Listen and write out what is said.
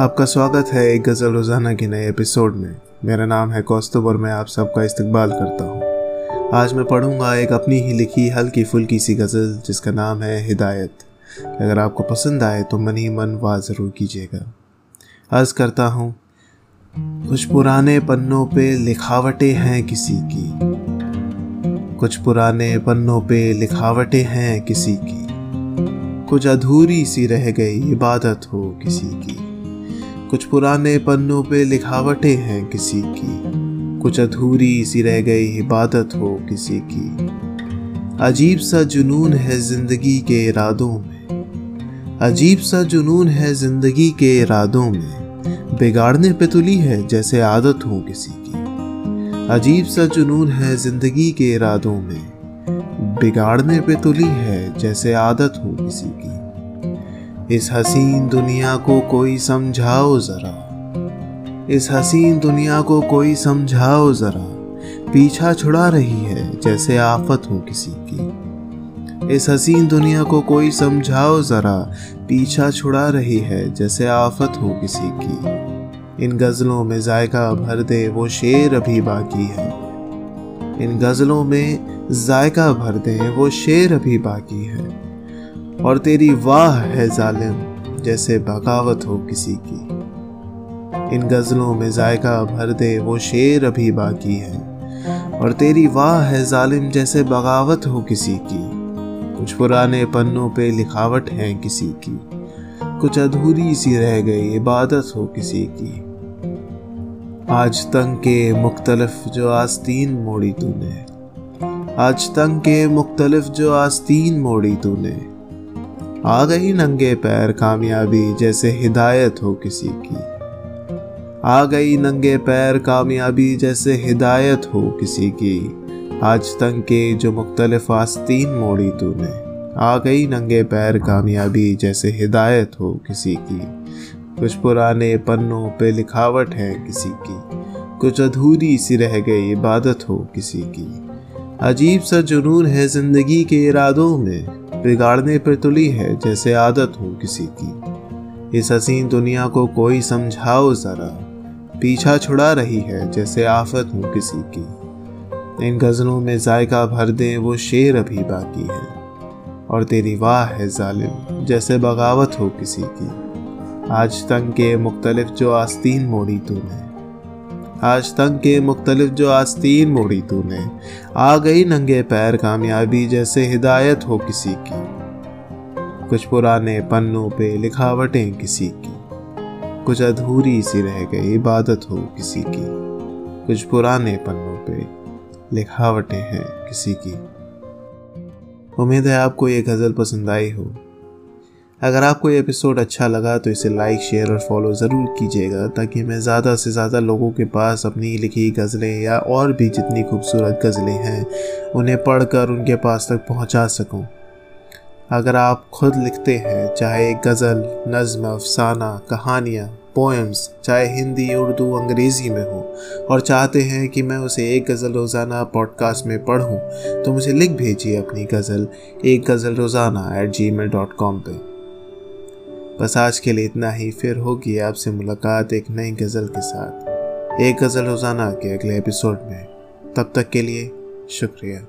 आपका स्वागत है एक गज़ल रोज़ाना के नए एपिसोड में। मेरा नाम है कौस्तुभ और मैं आप सबका इस्तकबाल करता हूँ। आज मैं पढ़ूँगा एक अपनी ही लिखी, हल्की फुल्की सी गज़ल जिसका नाम है हिदायत। अगर आपको पसंद आए तो मन ही मन वाह ज़रूर कीजिएगा। अर्ज़ करता हूँ, कुछ पुराने पन्नों पे लिखावटें हैं किसी की। कुछ पुराने पन्नों पे लिखावटें हैं किसी की। कुछ अधूरी सी रह गई इबादत हो किसी की। कुछ पुराने पन्नों पे लिखावटें हैं किसी की। कुछ अधूरी सी रह गई इबादत हो किसी की। अजीब सा जुनून है ज़िंदगी के इरादों में। अजीब सा जुनून है ज़िंदगी के इरादों में। बिगाड़ने पे तुली है जैसे आदत हो किसी की। अजीब सा जुनून है ज़िंदगी के इरादों में। बिगाड़ने पे तुली है जैसे आदत हो किसी की। इस हसीन दुनिया को कोई समझाओ जरा। इस हसीन दुनिया को कोई समझाओ जरा। पीछा छुड़ा रही है जैसे आफत हो किसी की। इस हसीन दुनिया को कोई समझाओ जरा। पीछा छुड़ा रही है जैसे आफत हो किसी की। इन गज़लों में जायका भर दे वो शेर अभी बाकी है। इन गज़लों में जायका भर दें वो शेर अभी बाकी है। और तेरी वाह है जालिम, जैसे बगावत हो किसी की। इन गज़लों में जायका भर दे, वो शेर अभी बाकी है। और तेरी वाह है जालिम, जैसे बगावत हो किसी की। कुछ पुराने पन्नों पे लिखावट है किसी की। कुछ अधूरी सी रह गई, इबादत हो किसी की। आज तंग के मुख्तलफ जो आस्तीन मोड़ी तूने। आज तंग के मुख्तलिफ़ जो आस्तीन मोड़ी तूने। आ गई नंगे पैर कामयाबी जैसे हिदायत हो किसी की। आ गई नंगे पैर कामयाबी जैसे हिदायत हो किसी की। आज तंग के जो मुख्तलिफ़ आस्तीन मोड़ी तूने आ गई नंगे पैर कामयाबी जैसे हिदायत हो किसी की। कुछ पुराने पन्नों पे लिखावट है किसी की, कुछ अधूरी सी रह गई इबादत हो किसी की। अजीब सा जुनून है ज़िंदगी के इरादों में। बिगाड़ने पर तुली है जैसे आदत हो किसी की। इस हसीन दुनिया को कोई समझाओ ज़रा। पीछा छुड़ा रही है जैसे आफत हो किसी की। इन गज़लों में जायका भर दे वो शेर अभी बाकी है। और तेरी वाह है जालिम जैसे बगावत हो किसी की। आज तंग के मुख्तलिफ़ जो आस्तीन मोड़ी तूने। आज तक के मुख्तलिफ़ जो आस्तीन मोड़ी तूने, आ गई नंगे पैर कामयाबी जैसे हिदायत हो किसी की। कुछ पुराने पन्नों पे लिखावटें किसी की, कुछ अधूरी सी रह गई इबादत हो किसी की। कुछ पुराने पन्नों पे लिखावटें हैं किसी की। उम्मीद है आपको ये गज़ल पसंद आई हो। अगर आपको ये एपिसोड अच्छा लगा तो इसे लाइक शेयर और फॉलो ज़रूर कीजिएगा ताकि मैं ज़्यादा से ज़्यादा लोगों के पास अपनी लिखी गज़लें या और भी जितनी खूबसूरत गज़लें हैं, उन्हें पढ़कर उनके पास तक पहुँचा सकूँ। अगर आप खुद लिखते हैं, चाहे गज़ल, नज़म, अफसाना, कहानियाँ पोएम्स चाहे हिंदी, उर्दू, अंग्रेज़ी में हो और चाहते हैं कि मैं उसे एक गज़ल रोज़ाना पॉडकास्ट में पढ़ूं तो मुझे लिख भेजिए अपनी गज़ल, एक गज़ल रोज़ाना at Gmail dot com पर बस आज के लिए इतना ही। फिर होगी आपसे मुलाकात एक नई गज़ल के साथ। एक गज़ल रोज़ाना के अगले एपिसोड में। तब तक के लिए शुक्रिया।